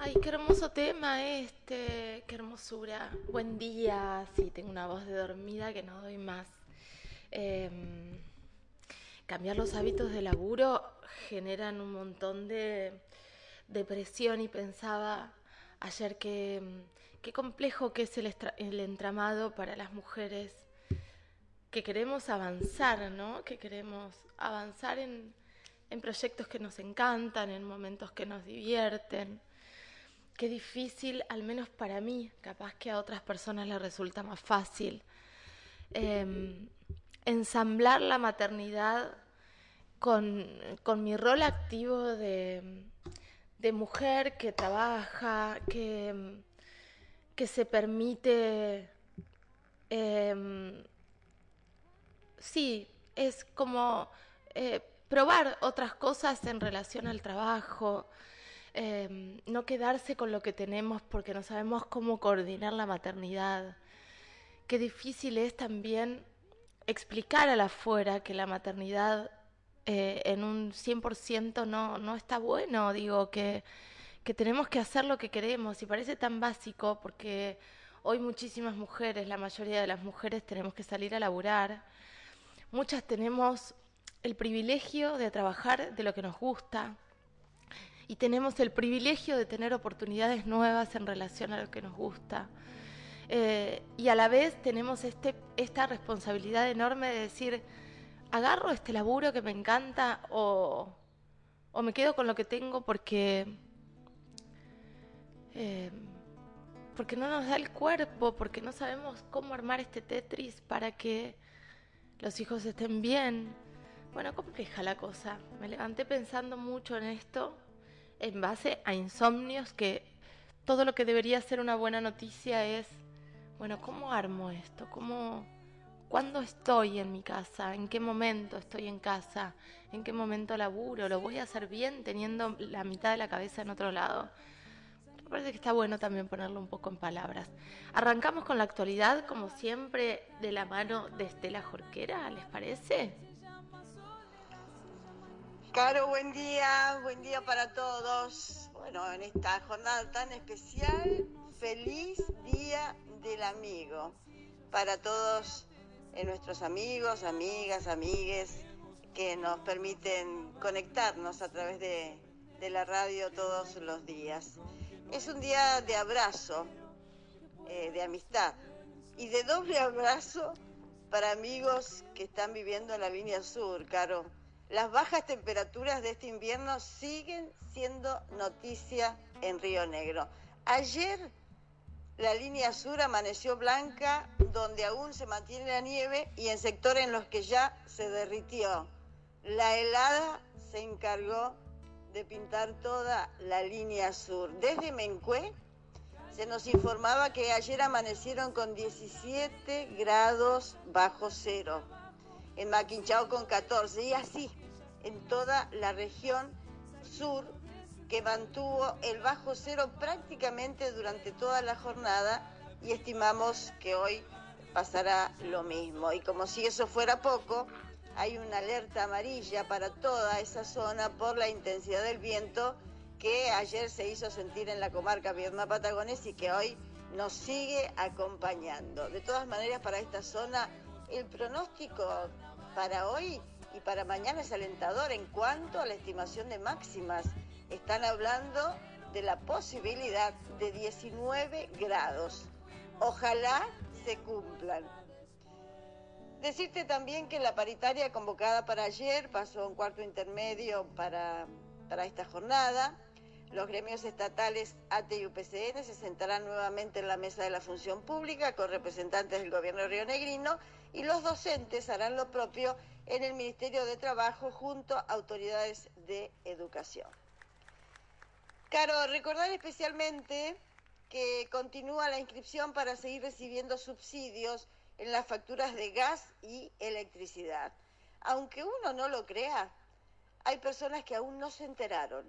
Ay, qué hermoso tema este, qué hermosura. Buen día, sí, tengo una voz de dormida que no doy más. Em, cambiar los hábitos de laburo generan un montón de depresión y pensaba ayer que qué complejo que es el, entramado para las mujeres que queremos avanzar, ¿no? Que queremos avanzar en proyectos que nos encantan, en momentos que nos divierten. Qué difícil, al menos para mí, capaz que a otras personas les resulta más fácil, em, ensamblar la maternidad con, con, mi rol activo de, de mujer que trabaja, que, que se permite... Eh, sí, es como eh, probar otras cosas en relación al trabajo, eh, no quedarse con lo que tenemos porque no sabemos cómo coordinar la maternidad. Qué difícil es también explicar a la afuera que la maternidad eh, en un 100% no, no está bueno, digo, que, que tenemos que hacer lo que queremos y parece tan básico porque hoy muchísimas mujeres, la mayoría de las mujeres tenemos que salir a laburar, muchas tenemos el privilegio de trabajar de lo que nos gusta y tenemos el privilegio de tener oportunidades nuevas en relación a lo que nos gusta. Eh, y a la vez tenemos este, esta responsabilidad enorme de decir, agarro este laburo que me encanta o, o me quedo con lo que tengo porque, eh, porque no nos da el cuerpo, porque no sabemos cómo armar este Tetris para que los hijos estén bien, bueno, compleja la cosa. Me levanté pensando mucho en esto en base a insomnios que todo lo que debería ser una buena noticia es, bueno, ¿cómo armo esto? ¿Cómo cuándo estoy en mi casa? ¿En qué momento estoy en casa? ¿En qué momento laburo? ¿Lo voy a hacer bien teniendo la mitad de la cabeza en otro lado? Me parece que está bueno también ponerlo un poco en palabras. Arrancamos con la actualidad, como siempre, de la mano de Estela Jorquera, ¿les parece? Caro, buen día, buen día para todos. Bueno, en esta jornada tan especial, feliz Día del Amigo para todos eh, nuestros amigos, amigas, amigues que nos permiten conectarnos a través de, la radio todos los días. Es un día de abrazo, eh, de amistad y de doble abrazo para amigos que están viviendo en la línea sur, Caro las bajas temperaturas de este invierno siguen siendo noticia en Río Negro. Ayer la línea sur amaneció blanca, donde aún se mantiene la nieve y en sectores en los que ya se derritió. La helada se encargó de pintar toda la línea sur. Desde Mencué se nos informaba que ayer amanecieron con 17 grados bajo cero en Maquinchao con 14 y así en toda la región sur que mantuvo el bajo cero prácticamente durante toda la jornada y estimamos que hoy pasará lo mismo. Y como si eso fuera poco, hay una alerta amarilla para toda esa zona por la intensidad del viento que ayer se hizo sentir en la comarca Viedma Patagones y que hoy nos sigue acompañando. De todas maneras, para esta zona, el pronóstico para hoy y para mañana es alentador en cuanto a la estimación de máximas. Están hablando de la posibilidad de 19 grados. Ojalá se cumplan. Decirte también que la paritaria convocada para ayer pasó un cuarto intermedio para, para esta jornada. Los gremios estatales ATE y UPCN se sentarán nuevamente en la mesa de la función pública con representantes del gobierno rionegrino y los docentes harán lo propio en el Ministerio de Trabajo junto a autoridades de educación. Caro, recordar especialmente que continúa la inscripción para seguir recibiendo subsidios en las facturas de gas y electricidad. Aunque uno no lo crea, hay personas que aún no se enteraron.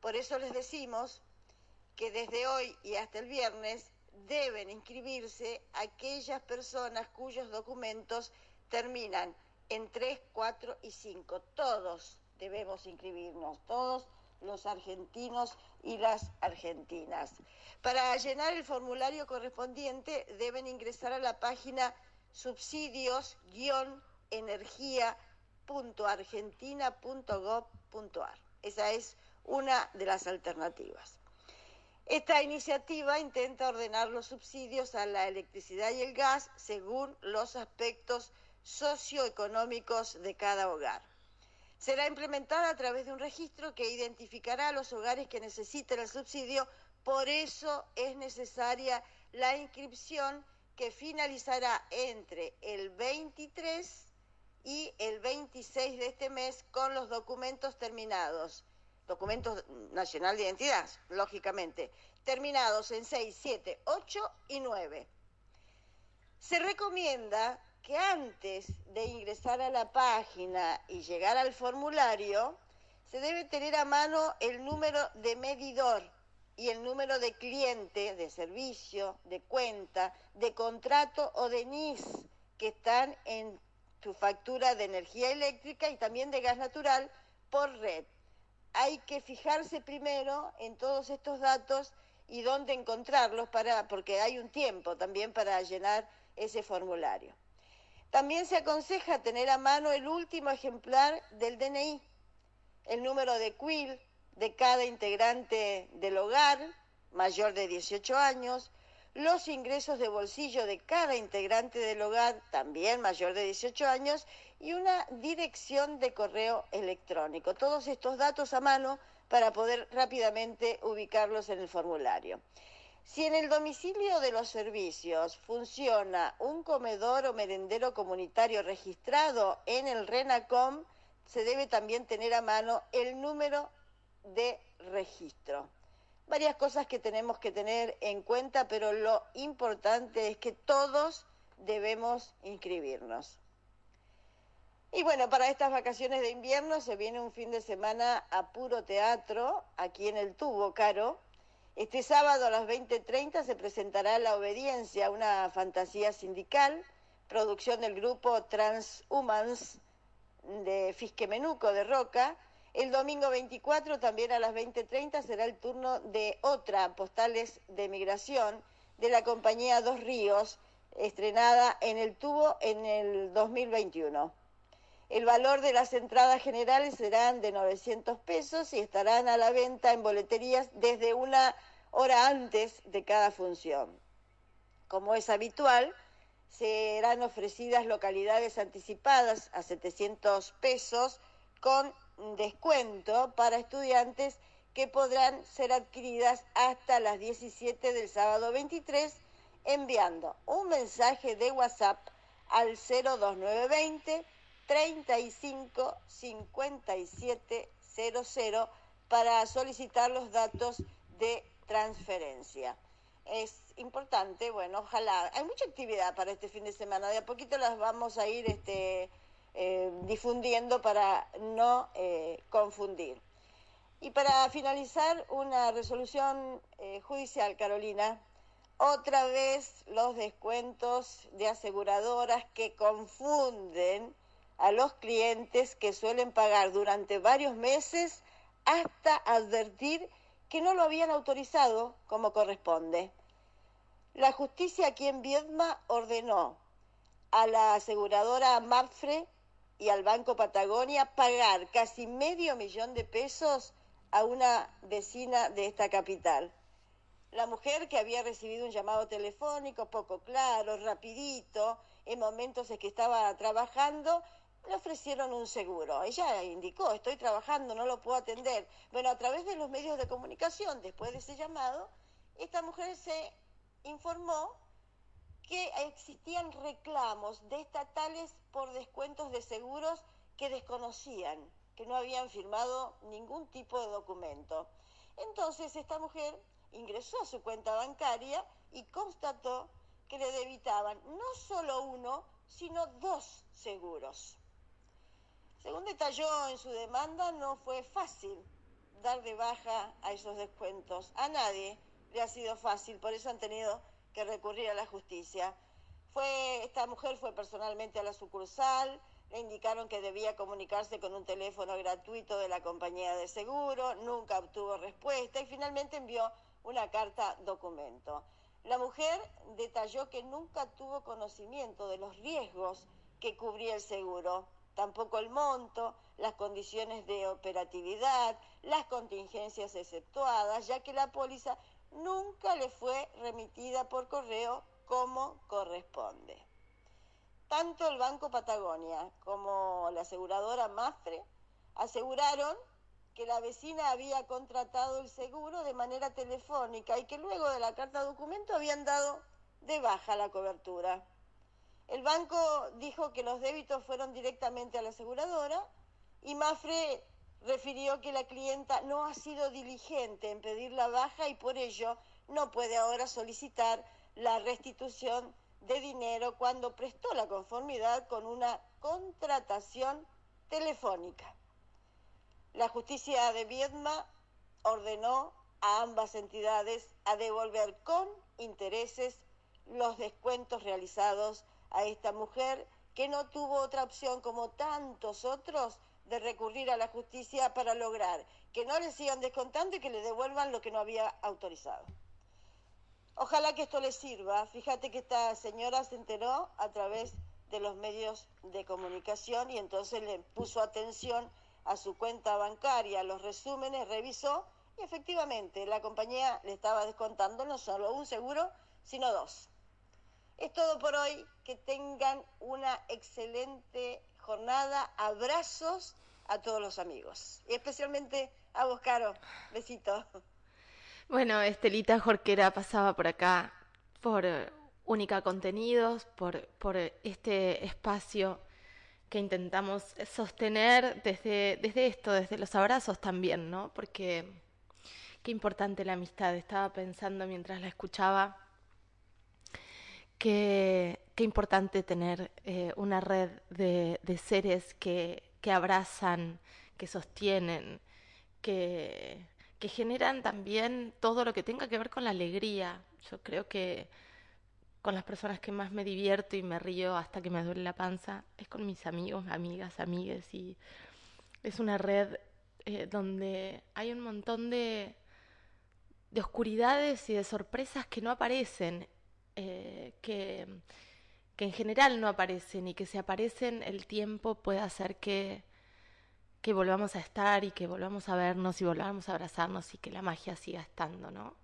Por eso les decimos que desde hoy y hasta el viernes deben inscribirse aquellas personas cuyos documentos terminan en 3, 4 y 5. Todos debemos inscribirnos, todos los argentinos y las argentinas. Para llenar el formulario correspondiente deben ingresar a la página subsidios-energía.argentina.gov.ar. Esa es una de las alternativas. Esta iniciativa intenta ordenar los subsidios a la electricidad y el gas según los aspectos socioeconómicos de cada hogar. Será implementada a través de un registro que identificará a los hogares que necesiten el subsidio, por eso es necesaria la inscripción que finalizará entre el 23 y el 26 de este mes con los documentos terminados, documentos nacional de identidad, lógicamente, terminados en 6, 7, 8 y 9. Se recomienda que antes de ingresar a la página y llegar al formulario, se debe tener a mano el número de medidor y el número de cliente, de servicio, de cuenta, de contrato o de NIS que están en tu factura de energía eléctrica y también de gas natural por red. Hay que fijarse primero en todos estos datos y dónde encontrarlos para porque hay un tiempo también para llenar ese formulario. También se aconseja tener a mano el último ejemplar del DNI, el número de CUIL de cada integrante del hogar mayor de 18 años, los ingresos de bolsillo de cada integrante del hogar también mayor de 18 años y una dirección de correo electrónico. Todos estos datos a mano para poder rápidamente ubicarlos en el formulario. Si en el domicilio de los servicios funciona un comedor o merendero comunitario registrado en el RENACOM, se debe también tener a mano el número de registro. Varias cosas que tenemos que tener en cuenta, pero lo importante es que todos debemos inscribirnos. Y bueno, para estas vacaciones de invierno se viene un fin de semana a puro teatro, aquí en el Tubo, Caro, este sábado a las 20.30 se presentará La Obediencia, una fantasía sindical, producción del grupo Transhumans de Fisquemenuco de Roca. El domingo 24, también a las 20.30, será el turno de otra, Postales de Migración, de la compañía Dos Ríos, estrenada en el tubo en el 2021. El valor de las entradas generales serán de 900 pesos y estarán a la venta en boleterías desde una hora antes de cada función. Como es habitual, serán ofrecidas localidades anticipadas a 700 pesos con descuento para estudiantes que podrán ser adquiridas hasta las 17 del sábado 23 enviando un mensaje de WhatsApp al 02920 35 57 00 para solicitar los datos de transferencia. Es importante, bueno, ojalá. Hay mucha actividad para este fin de semana. De a poquito las vamos a ir este, eh, difundiendo para no eh, confundir. Y para finalizar, una resolución eh, judicial, Carolina. Otra vez los descuentos de aseguradoras que confunden a los clientes que suelen pagar durante varios meses hasta advertir que no lo habían autorizado como corresponde. La justicia aquí en Viedma ordenó a la aseguradora Mapfre y al Banco Patagonia pagar casi medio millón de pesos a una vecina de esta capital. La mujer que había recibido un llamado telefónico poco claro, rapidito, en momentos en que estaba trabajando, le ofrecieron un seguro. Ella indicó, estoy trabajando, no lo puedo atender. Bueno, a través de los medios de comunicación, después de ese llamado, esta mujer se informó que existían reclamos de estatales por descuentos de seguros que desconocían, que no habían firmado ningún tipo de documento. Entonces esta mujer ingresó a su cuenta bancaria y constató que le debitaban no solo uno, sino dos seguros. Según detalló en su demanda, no fue fácil dar de baja a esos descuentos. A nadie le ha sido fácil, por eso han tenido que recurrir a la justicia. Fue, esta mujer fue personalmente a la sucursal, le indicaron que debía comunicarse con un teléfono gratuito de la compañía de seguro, nunca obtuvo respuesta y finalmente envió una carta documento. La mujer detalló que nunca tuvo conocimiento de los riesgos que cubría el seguro, tampoco el monto, las condiciones de operatividad, las contingencias exceptuadas, ya que la póliza nunca le fue remitida por correo como corresponde. Tanto el Banco Patagonia como la aseguradora Mafre aseguraron que la vecina había contratado el seguro de manera telefónica y que luego de la carta documento habían dado de baja la cobertura. El banco dijo que los débitos fueron directamente a la aseguradora y Mafre refirió que la clienta no ha sido diligente en pedir la baja y por ello no puede ahora solicitar la restitución de dinero cuando prestó la conformidad con una contratación telefónica. La justicia de Viedma ordenó a ambas entidades a devolver con intereses los descuentos realizados a esta mujer que no tuvo otra opción como tantos otros de recurrir a la justicia para lograr que no le sigan descontando y que le devuelvan lo que no había autorizado. Ojalá que esto le sirva. Fíjate que esta señora se enteró a través de los medios de comunicación y entonces le puso atención a su cuenta bancaria, los resúmenes, revisó y efectivamente la compañía le estaba descontando no solo un seguro, sino dos. Es todo por hoy. Que tengan una excelente jornada. Abrazos a todos los amigos. Y especialmente a vos, Caro. Besitos. Bueno, Estelita Jorquera pasaba por acá por Única Contenidos, por, por este espacio que intentamos sostener desde, desde esto, desde los abrazos también, ¿no? Porque qué importante la amistad. Estaba pensando mientras la escuchaba qué, qué importante tener eh, una red de, de seres que, que, abrazan, que sostienen, que, que generan también todo lo que tenga que ver con la alegría. Yo creo que con las personas que más me divierto y me río hasta que me duele la panza es con mis amigos, amigas, amigues y es una red eh, donde hay un montón de, de oscuridades y de sorpresas que no aparecen eh, que, que, en general no aparecen y que si aparecen el tiempo puede hacer que, que volvamos a estar y que volvamos a vernos y volvamos a abrazarnos y que la magia siga estando, ¿no?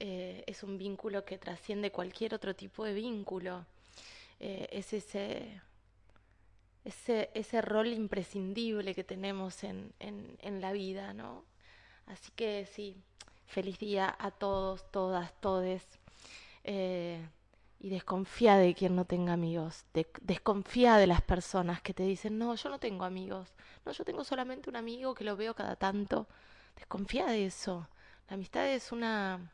Eh, es un vínculo que trasciende cualquier otro tipo de vínculo. Eh, es ese, ese, ese rol imprescindible que tenemos en, en, en la vida, ¿no? Así que sí, feliz día a todos, todas, todes. Eh, y desconfía de quien no tenga amigos, de, desconfía de las personas que te dicen, no, yo no tengo amigos, no, yo tengo solamente un amigo que lo veo cada tanto, desconfía de eso. La amistad es una...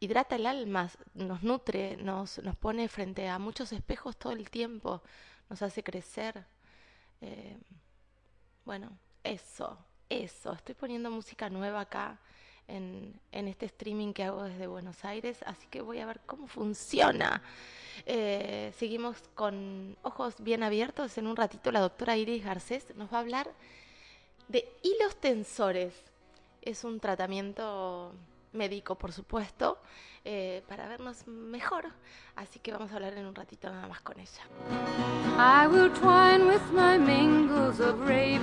hidrata el alma, nos nutre, nos, nos pone frente a muchos espejos todo el tiempo, nos hace crecer. Eh, bueno, eso, eso, estoy poniendo música nueva acá en, en, este streaming que hago desde Buenos Aires, así que voy a ver cómo funciona. Eh, seguimos con ojos bien abiertos. En un ratito la doctora Iris Garcés nos va a hablar de hilos tensores. Es un tratamiento médico, por supuesto, eh, para vernos mejor. Así que vamos a hablar en un ratito nada más con ella.